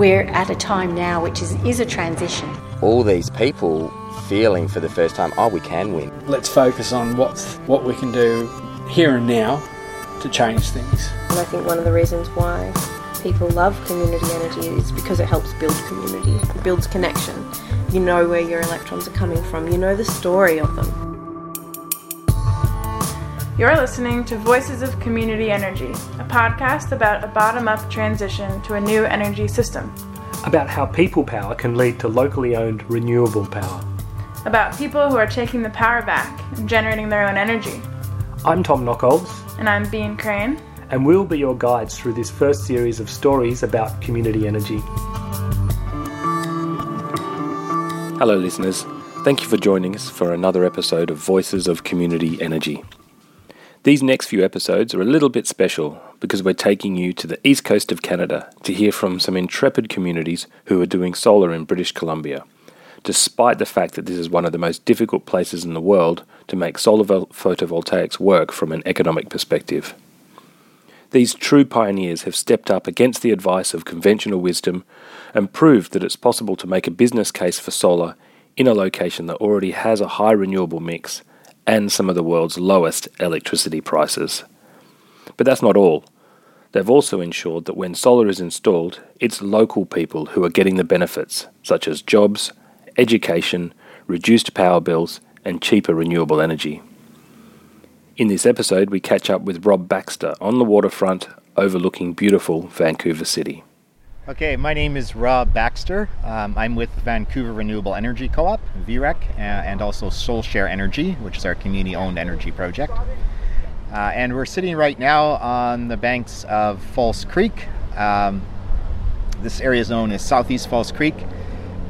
we're at a time now which is, is a transition. All these people feeling for the first time, oh, we can win. Let's focus on what what we can do here and now to change things. And I think one of the reasons why people love community energy is because it helps build community, it builds connection. You know where your electrons are coming from, you know the story of them. You're listening to Voices of Community Energy, a podcast about a bottom up transition to a new energy system. About how people power can lead to locally owned renewable power. About people who are taking the power back and generating their own energy. I'm Tom Nockolds. And I'm Bean Crane. And we'll be your guides through this first series of stories about community energy. Hello, listeners. Thank you for joining us for another episode of Voices of Community Energy. These next few episodes are a little bit special because we're taking you to the east coast of Canada to hear from some intrepid communities who are doing solar in British Columbia, despite the fact that this is one of the most difficult places in the world to make solar photovoltaics work from an economic perspective. These true pioneers have stepped up against the advice of conventional wisdom and proved that it's possible to make a business case for solar in a location that already has a high renewable mix and some of the world's lowest electricity prices. But that's not all. They've also ensured that when solar is installed, it's local people who are getting the benefits, such as jobs, education, reduced power bills, and cheaper renewable energy. In this episode, we catch up with Rob Baxter on the waterfront overlooking beautiful Vancouver City. Okay, my name is Rob Baxter. Um, I'm with Vancouver Renewable Energy Co-op, VREC, and also SolShare Energy, which is our community-owned energy project. Uh, and we're sitting right now on the banks of False Creek. Um, this area is known as Southeast False Creek.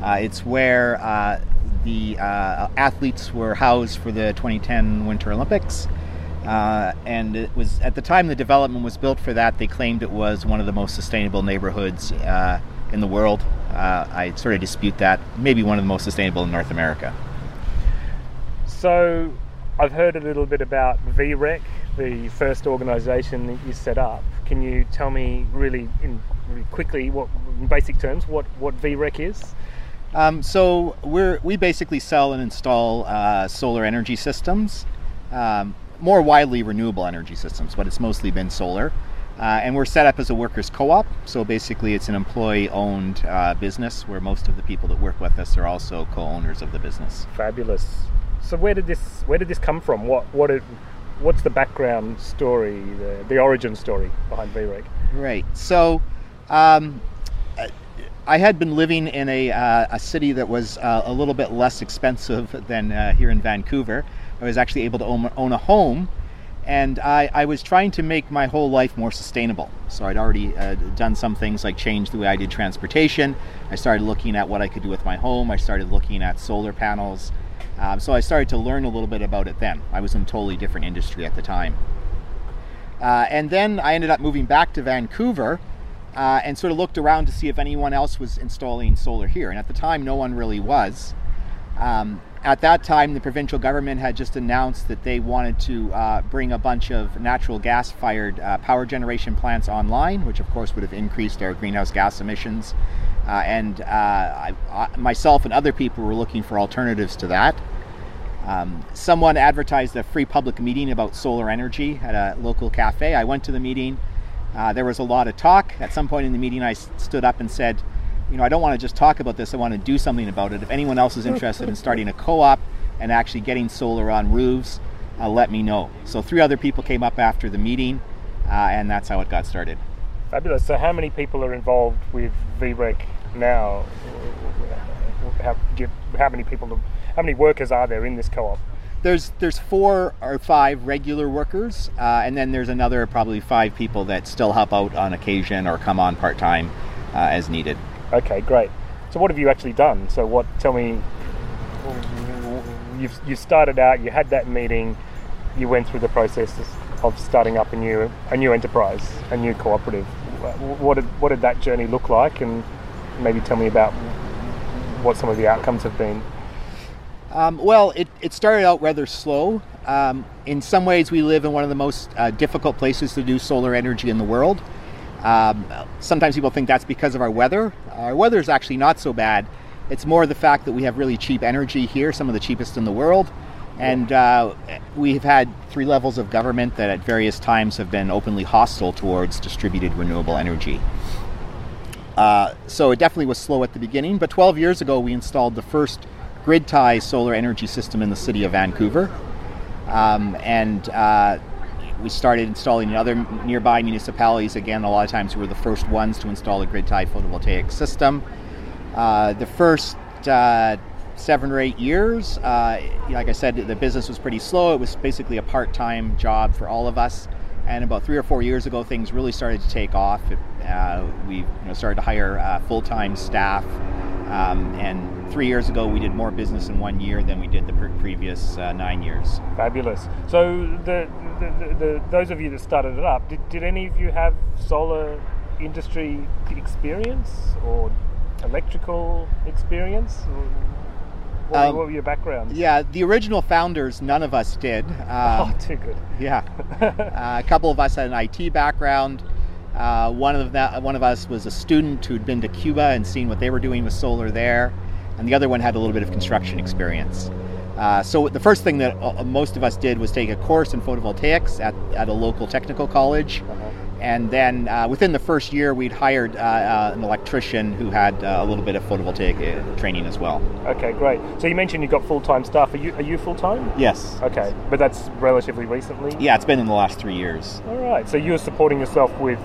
Uh, it's where uh, the uh, athletes were housed for the 2010 Winter Olympics. Uh, and it was at the time the development was built for that. They claimed it was one of the most sustainable neighborhoods uh, in the world. Uh, I sort of dispute that. Maybe one of the most sustainable in North America. So, I've heard a little bit about VREC, the first organisation that you set up. Can you tell me really, in really quickly, what, in basic terms, what what VREC is? Um, so we're we basically sell and install uh, solar energy systems. Um, more widely renewable energy systems, but it's mostly been solar. Uh, and we're set up as a workers' co-op, so basically it's an employee-owned uh, business where most of the people that work with us are also co-owners of the business. Fabulous. So where did this where did this come from? What what it, what's the background story, the, the origin story behind VREC? Right. So. Um, I had been living in a, uh, a city that was uh, a little bit less expensive than uh, here in Vancouver. I was actually able to own, own a home, and I, I, was trying to make my whole life more sustainable. So I'd already uh, done some things like change the way I did transportation. I started looking at what I could do with my home. I started looking at solar panels. Um, so I started to learn a little bit about it then. I was in a totally different industry at the time. Uh, and then I ended up moving back to Vancouver uh, and sort of looked around to see if anyone else was installing solar here. And at the time, no one really was. Um, at that time, the provincial government had just announced that they wanted to uh, bring a bunch of natural gas fired uh, power generation plants online, which of course would have increased our greenhouse gas emissions. Uh, and uh, I, I, myself and other people were looking for alternatives to that. Um, someone advertised a free public meeting about solar energy at a local cafe. I went to the meeting. Uh, there was a lot of talk. At some point in the meeting, I stood up and said, you know, I don't want to just talk about this. I want to do something about it. If anyone else is interested in starting a co-op and actually getting solar on roofs, uh, let me know. So three other people came up after the meeting, uh, and that's how it got started. Fabulous. So how many people are involved with VREC now? How, how many people? How many workers are there in this co-op? There's there's four or five regular workers, uh, and then there's another probably five people that still help out on occasion or come on part time uh, as needed. Okay, great. So what have you actually done? So what? Tell me. You've you started out. You had that meeting. You went through the process of starting up a new a new enterprise, a new cooperative. What did what did that journey look like? And maybe tell me about what some of the outcomes have been. Um, well, it, it started out rather slow. Um, in some ways, we live in one of the most uh, difficult places to do solar energy in the world. Um, sometimes people think that's because of our weather. Our weather is actually not so bad. It's more the fact that we have really cheap energy here, some of the cheapest in the world. And uh, we've had three levels of government that at various times have been openly hostile towards distributed renewable energy. Uh, so it definitely was slow at the beginning, but 12 years ago we installed the first grid tie solar energy system in the city of Vancouver. Um, and uh, we started installing in other nearby municipalities. Again, a lot of times we were the first ones to install a grid tie photovoltaic system. Uh, the first uh, seven or eight years, uh, like I said, the business was pretty slow. It was basically a part time job for all of us. And about three or four years ago, things really started to take off. Uh, we you know, started to hire uh, full time staff. Um, and three years ago, we did more business in one year than we did the pre- previous uh, nine years. Fabulous. So, the, the, the, those of you that started it up, did, did any of you have solar industry experience or electrical experience? Or what, Um, what were your backgrounds? Yeah, the original founders, none of us did. Um, Oh, too good. Yeah, uh, a couple of us had an IT background. Uh, one of that, one of us was a student who'd been to Cuba and seen what they were doing with solar there, and the other one had a little bit of construction experience. Uh, so the first thing that uh, most of us did was take a course in photovoltaics at, at a local technical college, and then uh, within the first year we'd hired uh, uh, an electrician who had uh, a little bit of photovoltaic training as well. Okay, great. So you mentioned you've got full time staff. Are you are you full time? Yes. Okay, but that's relatively recently. Yeah, it's been in the last three years. All right. So you were supporting yourself with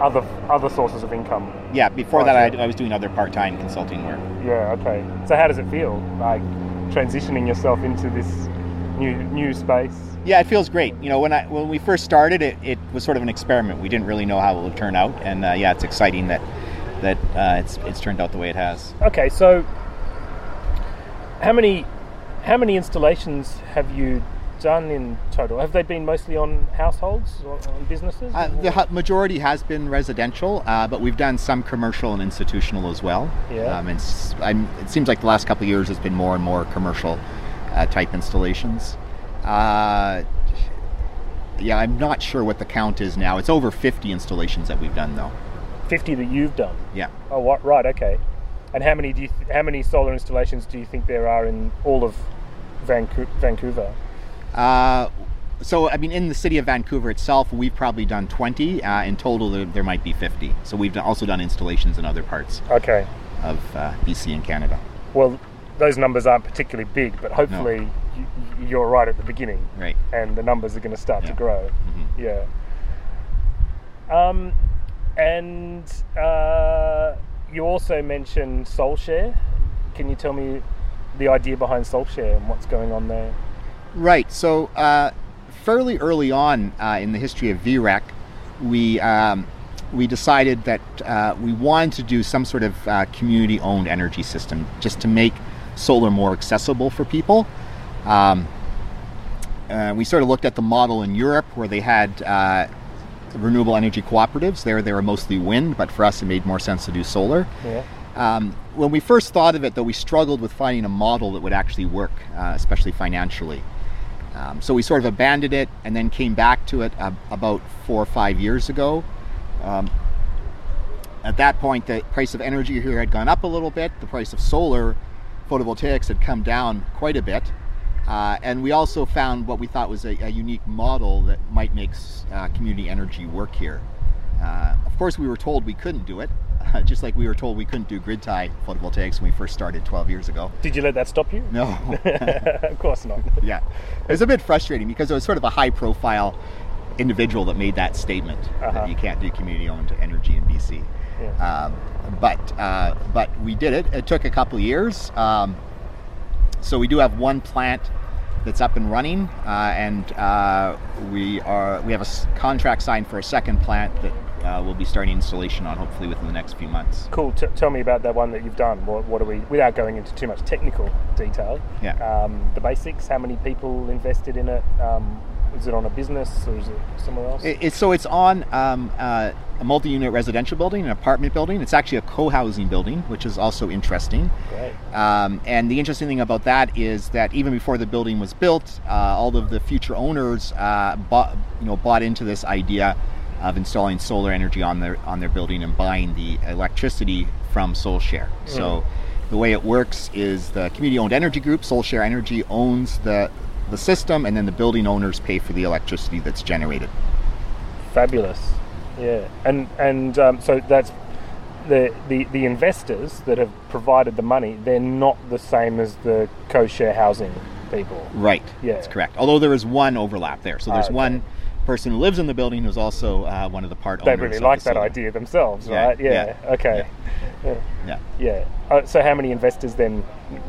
other other sources of income. Yeah, before Right, that. I, I was doing other part-time consulting work. Yeah. Okay. So how does it feel like transitioning yourself into this new new space? Yeah, it feels great. You know, when I when we first started, it, it was sort of an experiment. We didn't really know how it would turn out, and uh, yeah, it's exciting that that uh, it's it's turned out the way it has. Okay. So how many how many installations have you done in total? Have they been mostly on households or on businesses? Uh, the majority has been residential, uh, but we've done some commercial and institutional as well. Yeah. Um, it seems like the last couple of years has been more and more commercial uh, type installations. Uh, yeah, I'm not sure what the count is now. It's over 50 installations that we've done, though. Fifty that you've done. Yeah. Oh, what, right, okay. And how many do you th- how many solar installations do you think there are in all of Vancou- Vancouver? Uh, so, I mean, in the city of Vancouver itself, we've probably done 20. Uh, in total, there, there might be 50. So, we've also done installations in other parts Okay. of uh, BC and Canada. Well, those numbers aren't particularly big, but hopefully you, you're right at the beginning, Right. and the numbers are going to start to Yeah. grow. Mhm. Yeah. Um, and uh, you also mentioned SolShare. Can you tell me the idea behind SolShare and what's going on there? Right. So, uh, fairly early on uh, in the history of VREC, we um, we decided that uh, we wanted to do some sort of uh, community-owned energy system, just to make solar more accessible for people. Um, uh, we sort of looked at the model in Europe where they had uh, renewable energy cooperatives. There, they were mostly wind, but for us, it made more sense to do solar. Yeah. Um, when we first thought of it, though, we struggled with finding a model that would actually work, uh, especially financially. Um, so we sort of abandoned it and then came back to it uh, about four or five years ago. Um, at that point, the price of energy here had gone up a little bit. The price of solar photovoltaics had come down quite a bit. Uh, and we also found what we thought was a, a unique model that might make uh, community energy work here. Uh, of course, we were told we couldn't do it, just like we were told we couldn't do grid tie photovoltaics when we first started 12 years ago. Did you let that stop you? No. of course not. yeah. It was a bit frustrating because it was sort of a high profile individual that made that statement Uh-huh. that you can't do community owned energy in BC. Yeah. Um, but uh, but we did it. It took a couple of years. Um, so we do have one plant that's up and running, uh, and uh, we are we have a s- contract signed for a second plant that uh, we'll be starting installation on hopefully within the next few months. Cool. T- tell me about that one that you've done. What, what are we, without going into too much technical detail? Yeah. Um, the basics. How many people invested in it? Um, is it on a business or is it somewhere else? It, it's so it's on um, uh, a multi-unit residential building, an apartment building. It's actually a co-housing building, which is also interesting. Great. Um, and the interesting thing about that is that even before the building was built, uh, all of the future owners uh, bought, you know, bought into this idea of installing solar energy on their on their building and buying the electricity from SolShare. So the way it works is the community-owned energy group, SolShare Energy, owns the the system, and then the building owners pay for the electricity that's generated. Fabulous. Yeah, and and um, so that's the, the the investors that have provided the money. They're not the same as the co-share housing people. Right. Yeah. That's correct. Although there is one overlap there. So there's Ah, okay. one person who lives in the building who's also uh, one of the part They owners. really like that idea themselves, Yeah, right? Yeah. yeah, Okay. Yeah. Yeah. Yeah. Uh, so how many investors then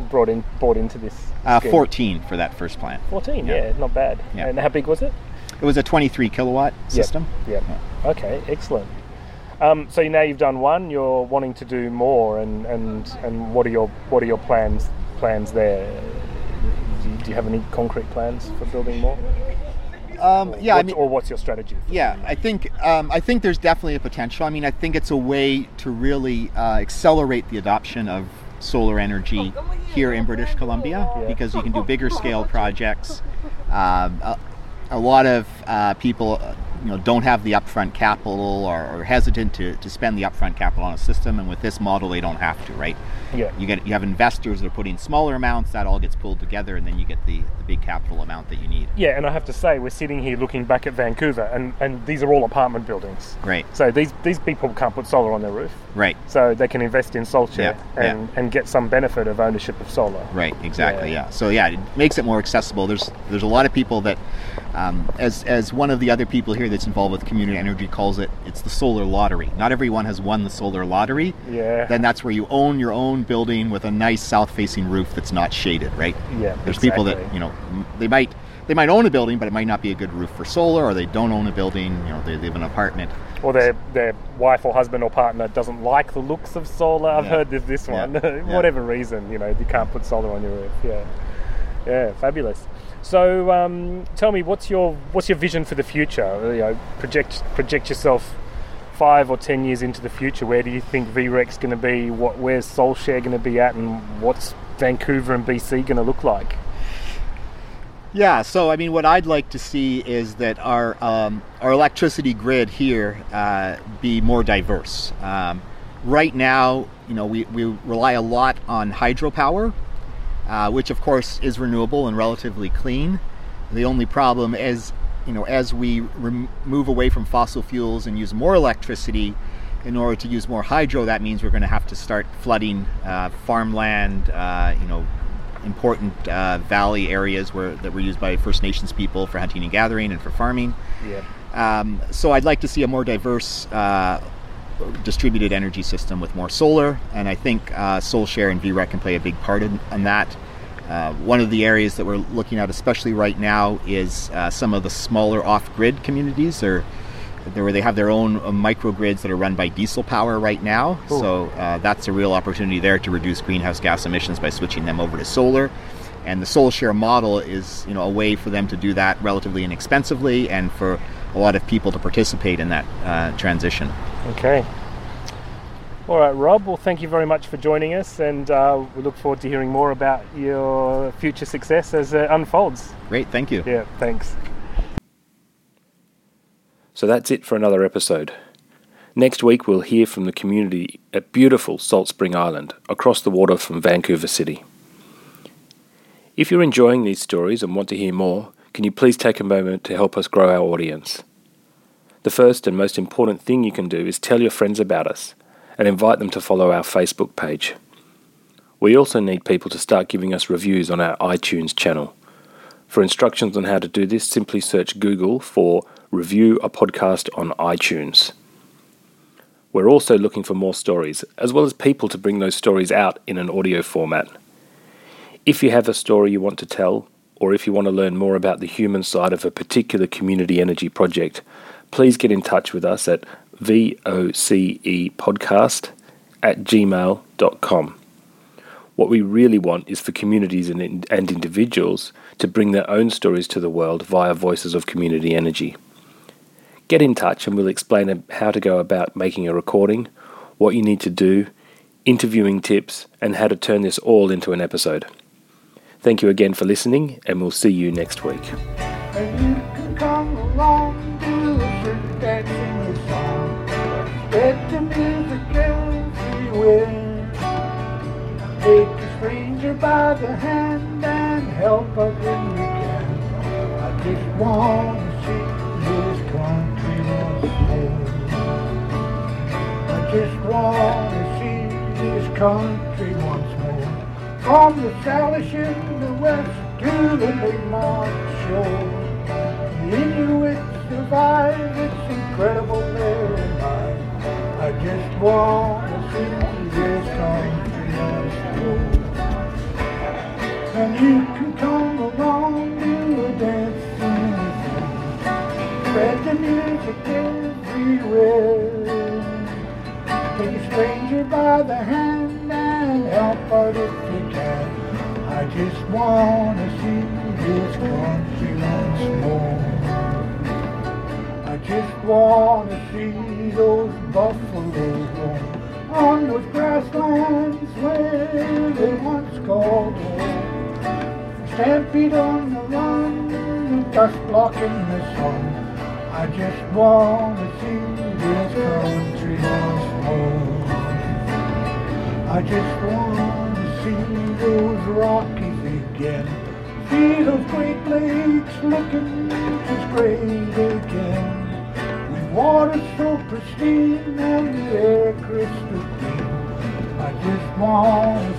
brought in bought into this? Uh, 14 for that first plant. 14, yeah. Not bad. Yeah. And how big was it? It was a 23 kilowatt system. Yeah. Okay, excellent. Um, so now you've done one, you're wanting to do more, and, and, and what are your what are your plans plans there? Do you have any concrete plans for building more? Um, yeah, I mean, or what's your strategy? yeah, I think um, I think there's definitely a potential. I mean, I think it's a way to really uh, accelerate the adoption of solar energy here in British Columbia Yeah. because you can do bigger scale projects. Um, a, a lot of uh, people, uh, you know, don't have the upfront capital or, or hesitant to, to spend the upfront capital on a system, and with this model, they don't have to, right? Yeah. You get you have investors that are putting smaller amounts, that all gets pulled together, and then you get the, the big capital amount that you need. Yeah, and I have to say, we're sitting here looking back at Vancouver, and, and these are all apartment buildings. Right, So these these people can't put solar on their roof, right. so they can invest in solar Yeah, and, and get some benefit of ownership of solar. Right, exactly. Yeah. Yeah. So yeah, it makes it more accessible. There's there's a lot of people that, um, as as one of the other people here that's involved with community energy calls it, it's the solar lottery. Not everyone has won the solar lottery. Yeah. Then that's where you own your own building with a nice south-facing roof that's not shaded. Right. Yeah, There's people that you know they might they might own a building, but it might not be a good roof for solar, or they don't own a building. You know, they live in an apartment. or their their wife or husband or partner doesn't like the looks of solar. I've Yeah. heard there's this one, Yeah. whatever reason, you know, you can't put solar on your roof. Yeah, yeah, fabulous. So, um, tell me, what's your what's your vision for the future? You know, project project yourself five or ten years into the future. Where do you think VREC's going to be? What where's SolShare going to be at, and what's Vancouver and BC going to look like? Yeah, so I mean, what I'd like to see is that our um, our electricity grid here uh, be more diverse. Um, right now, you know, we, we rely a lot on hydropower, uh, which of course is renewable and relatively clean. The only problem is, you know, as we rem- move away from fossil fuels and use more electricity, in order to use more hydro, that means we're going to have to start flooding uh, farmland, uh, you know, important uh, valley areas where that were used by First Nations people for hunting and gathering and for farming. Yeah, Um, so I'd like to see a more diverse uh, distributed energy system with more solar, and I think uh, SolShare and VREC can play a big part in, in that. Uh, one of the areas that we're looking at, especially right now, is uh, some of the smaller off-grid communities, or where they have their own uh, microgrids that are run by diesel power right now. Cool. So uh, that's a real opportunity there to reduce greenhouse gas emissions by switching them over to solar. And the SolShare model is, you know, a way for them to do that relatively inexpensively, and for a lot of people to participate in that uh, transition. Okay. All right, Rob. Well, thank you very much for joining us, and uh, we look forward to hearing more about your future success as it unfolds. Great, thank you. Yeah, thanks. So that's it for another episode. Next week, we'll hear from the community at beautiful Salt Spring Island, across the water from Vancouver City. If you're enjoying these stories and want to hear more, can you please take a moment to help us grow our audience? The first and most important thing you can do is tell your friends about us and invite them to follow our Facebook page. We also need people to start giving us reviews on our iTunes channel. For instructions on how to do this, simply search Google for Review a Podcast on iTunes. We're also looking for more stories, as well as people to bring those stories out in an audio format. If you have a story you want to tell, or if you want to learn more about the human side of a particular community energy project, please get in touch with us at vocepodcast at gmail.com. What we really want is for communities and, and individuals to bring their own stories to the world via Voices of Community Energy. Get in touch and we'll explain how to go about making a recording, what you need to do, interviewing tips, and how to turn this all into an episode. Thank you again for listening, and we'll see you next week. You the. Let the music carry you away. stranger by the hand and help us when we can. I just want to see this country once more. I just want to see this country once more. From the Salish in the west to the Mi'kmaq shore. The Inuit survive, it's incredible mine. I just want to see this once more. And you can come along to a sun. Spread the music everywhere. Take a stranger by the hand and help out if you can. I just want to see this country once more. To see those buffaloes roam on those grasslands where they once called home. Stampede on the run, the dust blocking the sun. I just want to see this country once more. I just want to see those Rockies again. See those Great Lakes looking just great again. Water so pristine and the air crystal clean. I just want